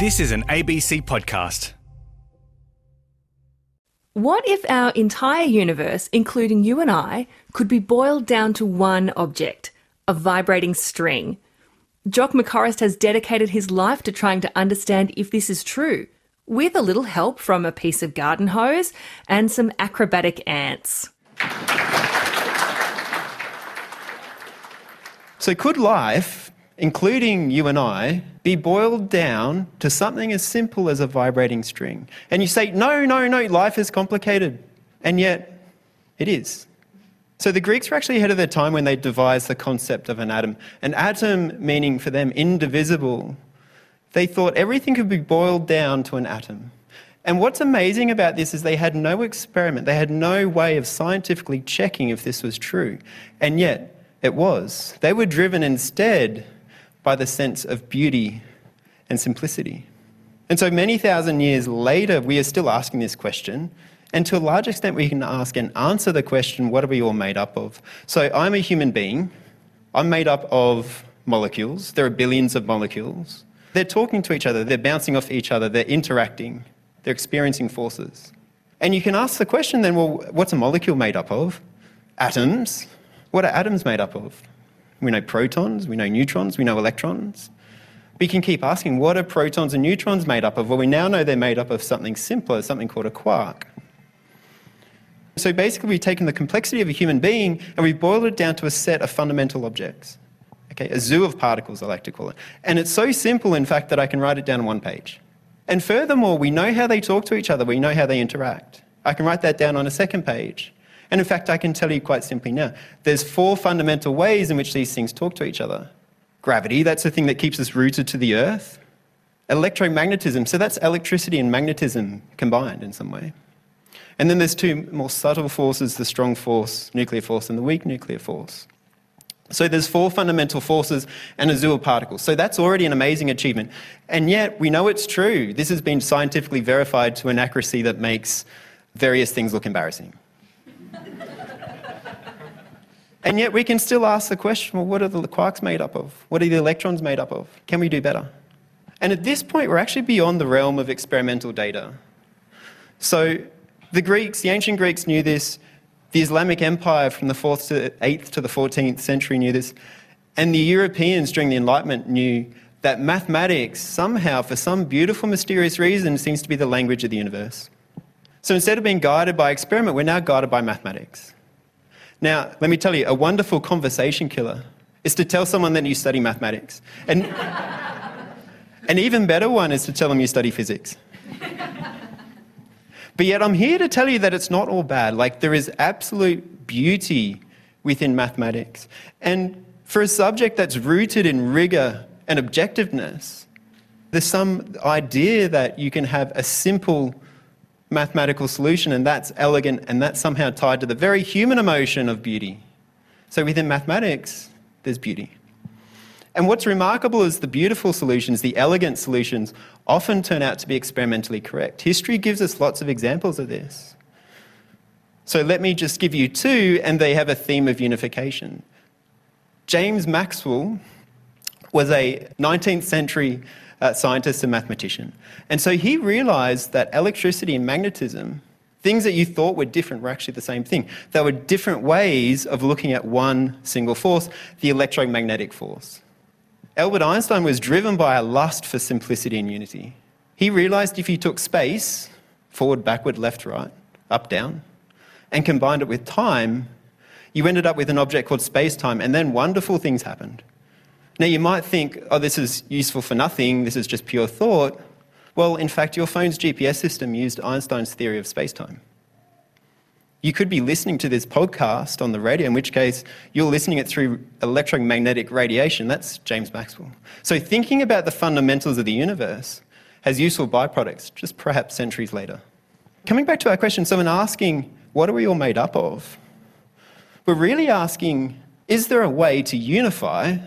This is an ABC podcast. What if our entire universe, including you and I, could be boiled down to one object a vibrating string? Jock McOrist has dedicated his life to trying to understand if this is true, with a little help from a piece of garden hose and some acrobatic ants. So, could life, including you and I, be boiled down to something as simple as a vibrating string? And you say, no, no, no, life is complicated. And yet, it is. So, the Greeks were actually ahead of their time when they devised the concept of an atom. An atom meaning for them indivisible. They thought everything could be boiled down to an atom. And what's amazing about this is they had no experiment, they had no way of scientifically checking if this was true. And yet, it was. They were driven instead by the sense of beauty and simplicity. And so many thousand years later, we are still asking this question. And to a large extent, we can ask and answer the question what are we all made up of? So I'm a human being. I'm made up of molecules. There are billions of molecules. They're talking to each other, they're bouncing off each other, they're interacting, they're experiencing forces. And you can ask the question then well, what's a molecule made up of? Atoms. What are atoms made up of? We know protons, we know neutrons, we know electrons. We can keep asking, what are protons and neutrons made up of? Well, we now know they're made up of something simpler, something called a quark. So basically, we've taken the complexity of a human being and we've boiled it down to a set of fundamental objects. Okay, a zoo of particles, I like to call it. And it's so simple, in fact, that I can write it down on one page. And furthermore, we know how they talk to each other, we know how they interact. I can write that down on a second page. And in fact, I can tell you quite simply now there's four fundamental ways in which these things talk to each other gravity, that's the thing that keeps us rooted to the earth. Electromagnetism, so that's electricity and magnetism combined in some way. And then there's two more subtle forces the strong force, nuclear force, and the weak nuclear force. So there's four fundamental forces and a zoo of particles. So that's already an amazing achievement. And yet we know it's true. This has been scientifically verified to an accuracy that makes various things look embarrassing. And yet we can still ask the question well, what are the quarks made up of? What are the electrons made up of? Can we do better? And at this point, we're actually beyond the realm of experimental data. So the Greeks, the ancient Greeks knew this, the Islamic Empire from the 4th to 8th to the 14th century knew this, and the Europeans during the Enlightenment knew that mathematics, somehow, for some beautiful, mysterious reason, seems to be the language of the universe. So instead of being guided by experiment, we're now guided by mathematics. Now, let me tell you, a wonderful conversation killer is to tell someone that you study mathematics. And an even better one is to tell them you study physics. But yet, I'm here to tell you that it's not all bad. Like, there is absolute beauty within mathematics. And for a subject that's rooted in rigor and objectiveness, there's some idea that you can have a simple mathematical solution, and that's elegant, and that's somehow tied to the very human emotion of beauty. So within mathematics, there's beauty. And what's remarkable is the beautiful solutions, the elegant solutions, often turn out to be experimentally correct. History gives us lots of examples of this. So let me just give you two, and they have a theme of unification. James Maxwell was a 19th century uh, scientist and mathematician. And so he realized that electricity and magnetism, things that you thought were different, were actually the same thing. They were different ways of looking at one single force, the electromagnetic force. Albert Einstein was driven by a lust for simplicity and unity. He realized if you took space, forward, backward, left, right, up, down, and combined it with time, you ended up with an object called space time, and then wonderful things happened. Now, you might think, oh, this is useful for nothing, this is just pure thought. Well, in fact, your phone's GPS system used Einstein's theory of spacetime. You could be listening to this podcast on the radio, in which case you're listening it through electromagnetic radiation. That's James Maxwell. So, thinking about the fundamentals of the universe has useful byproducts, just perhaps centuries later. Coming back to our question, someone asking, what are we all made up of? We're really asking, is there a way to unify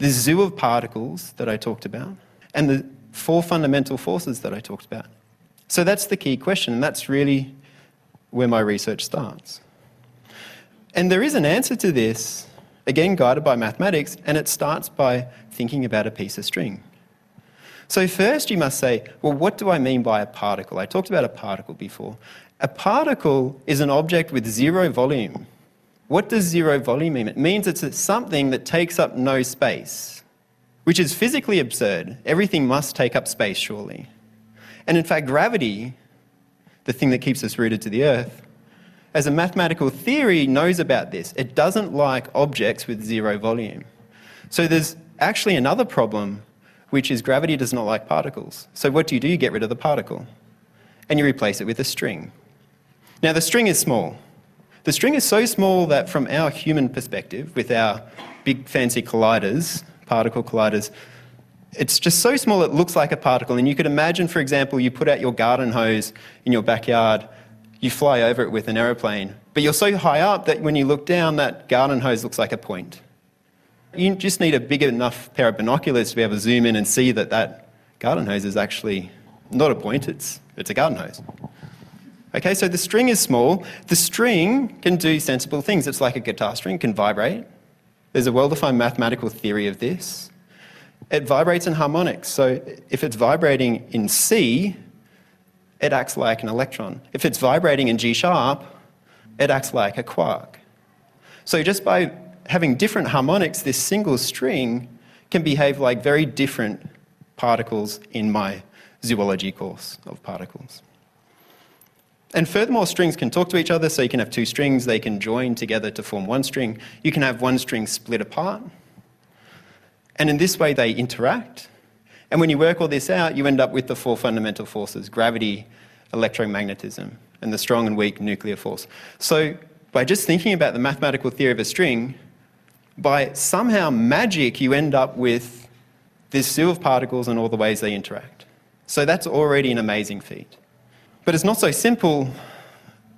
the zoo of particles that I talked about, and the four fundamental forces that I talked about. So that's the key question, and that's really where my research starts. And there is an answer to this, again guided by mathematics, and it starts by thinking about a piece of string. So, first, you must say, well, what do I mean by a particle? I talked about a particle before. A particle is an object with zero volume. What does zero volume mean? It means it's something that takes up no space, which is physically absurd. Everything must take up space, surely. And in fact, gravity, the thing that keeps us rooted to the earth, as a mathematical theory knows about this. It doesn't like objects with zero volume. So there's actually another problem, which is gravity does not like particles. So what do you do? You get rid of the particle and you replace it with a string. Now, the string is small. The string is so small that, from our human perspective, with our big fancy colliders, particle colliders, it's just so small it looks like a particle. And you could imagine, for example, you put out your garden hose in your backyard you fly over it with an aeroplane. But you're so high up that when you look down, that garden hose looks like a point. You just need a big enough pair of binoculars to be able to zoom in and see that that garden hose is actually not a point, it's, it's a garden hose. Okay, so the string is small. The string can do sensible things. It's like a guitar string, can vibrate. There's a well defined mathematical theory of this. It vibrates in harmonics. So if it's vibrating in C, it acts like an electron. If it's vibrating in G sharp, it acts like a quark. So just by having different harmonics, this single string can behave like very different particles in my zoology course of particles. And furthermore, strings can talk to each other, so you can have two strings, they can join together to form one string. You can have one string split apart. And in this way, they interact. And when you work all this out, you end up with the four fundamental forces gravity, electromagnetism, and the strong and weak nuclear force. So, by just thinking about the mathematical theory of a string, by somehow magic, you end up with this zoo of particles and all the ways they interact. So, that's already an amazing feat. But it's not so simple.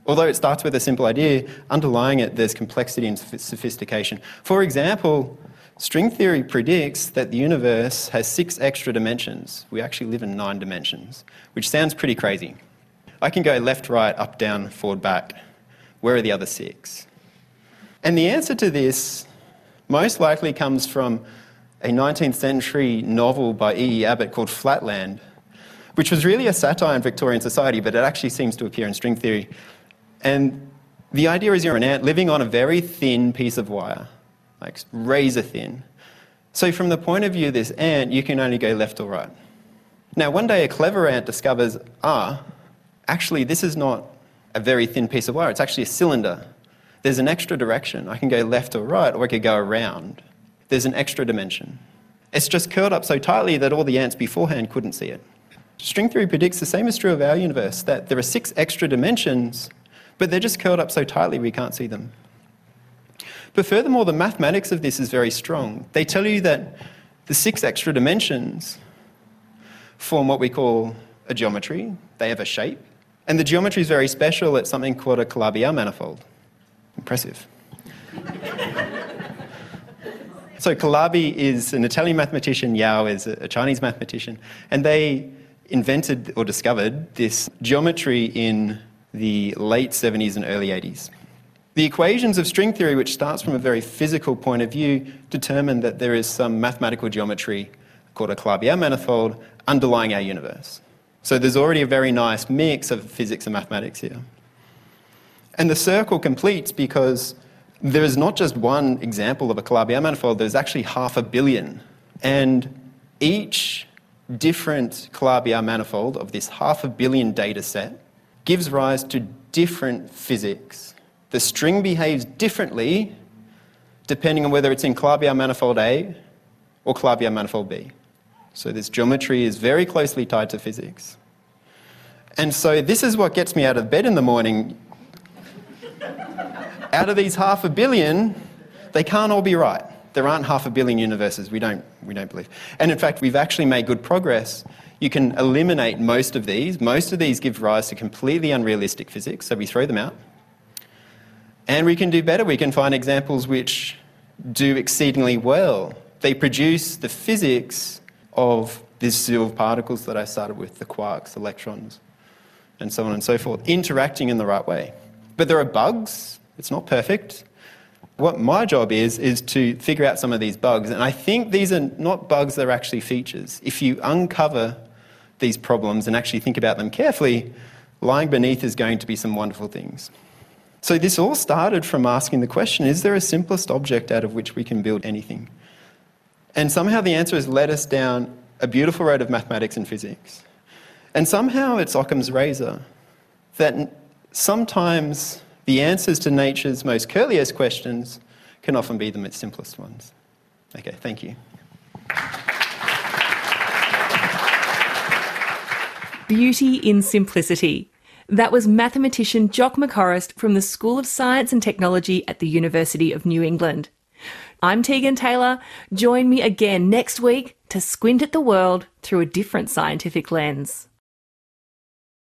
Although it starts with a simple idea, underlying it, there's complexity and sophistication. For example, String theory predicts that the universe has six extra dimensions. We actually live in nine dimensions, which sounds pretty crazy. I can go left, right, up, down, forward, back. Where are the other six? And the answer to this most likely comes from a 19th century novel by E. E. Abbott called Flatland, which was really a satire on Victorian society, but it actually seems to appear in string theory. And the idea is you're an ant living on a very thin piece of wire like razor thin. So, from the point of view of this ant, you can only go left or right. Now, one day a clever ant discovers ah, actually, this is not a very thin piece of wire, it's actually a cylinder. There's an extra direction. I can go left or right, or I could go around. There's an extra dimension. It's just curled up so tightly that all the ants beforehand couldn't see it. String theory predicts the same is true of our universe that there are six extra dimensions, but they're just curled up so tightly we can't see them. But furthermore, the mathematics of this is very strong. They tell you that the six extra dimensions form what we call a geometry. They have a shape. And the geometry is very special. It's something called a Calabi-Yau manifold. Impressive. so Calabi is an Italian mathematician, Yau is a Chinese mathematician, and they invented or discovered this geometry in the late 70s and early 80s. The equations of string theory, which starts from a very physical point of view, determine that there is some mathematical geometry called a Calabi-Yau manifold underlying our universe. So there's already a very nice mix of physics and mathematics here. And the circle completes because there is not just one example of a Calabi-Yau manifold, there's actually half a billion. And each different Calabi-Yau manifold of this half a billion data set gives rise to different physics the string behaves differently depending on whether it's in Calabi-Yau manifold A or Calabi-Yau manifold B. So this geometry is very closely tied to physics. And so this is what gets me out of bed in the morning. out of these half a billion, they can't all be right. There aren't half a billion universes, we don't, we don't believe. And in fact, we've actually made good progress. You can eliminate most of these. Most of these give rise to completely unrealistic physics, so we throw them out. And we can do better. We can find examples which do exceedingly well. They produce the physics of zoo of particles that I started with the quarks, electrons, and so on and so forth, interacting in the right way. But there are bugs, it's not perfect. What my job is, is to figure out some of these bugs. And I think these are not bugs, they're actually features. If you uncover these problems and actually think about them carefully, lying beneath is going to be some wonderful things. So this all started from asking the question is there a simplest object out of which we can build anything? And somehow the answer has led us down a beautiful road of mathematics and physics. And somehow it's Occam's razor that sometimes the answers to nature's most curliest questions can often be the simplest ones. Okay, thank you. Beauty in simplicity. That was mathematician Jock McOrist from the School of Science and Technology at the University of New England. I'm Tegan Taylor. Join me again next week to squint at the world through a different scientific lens.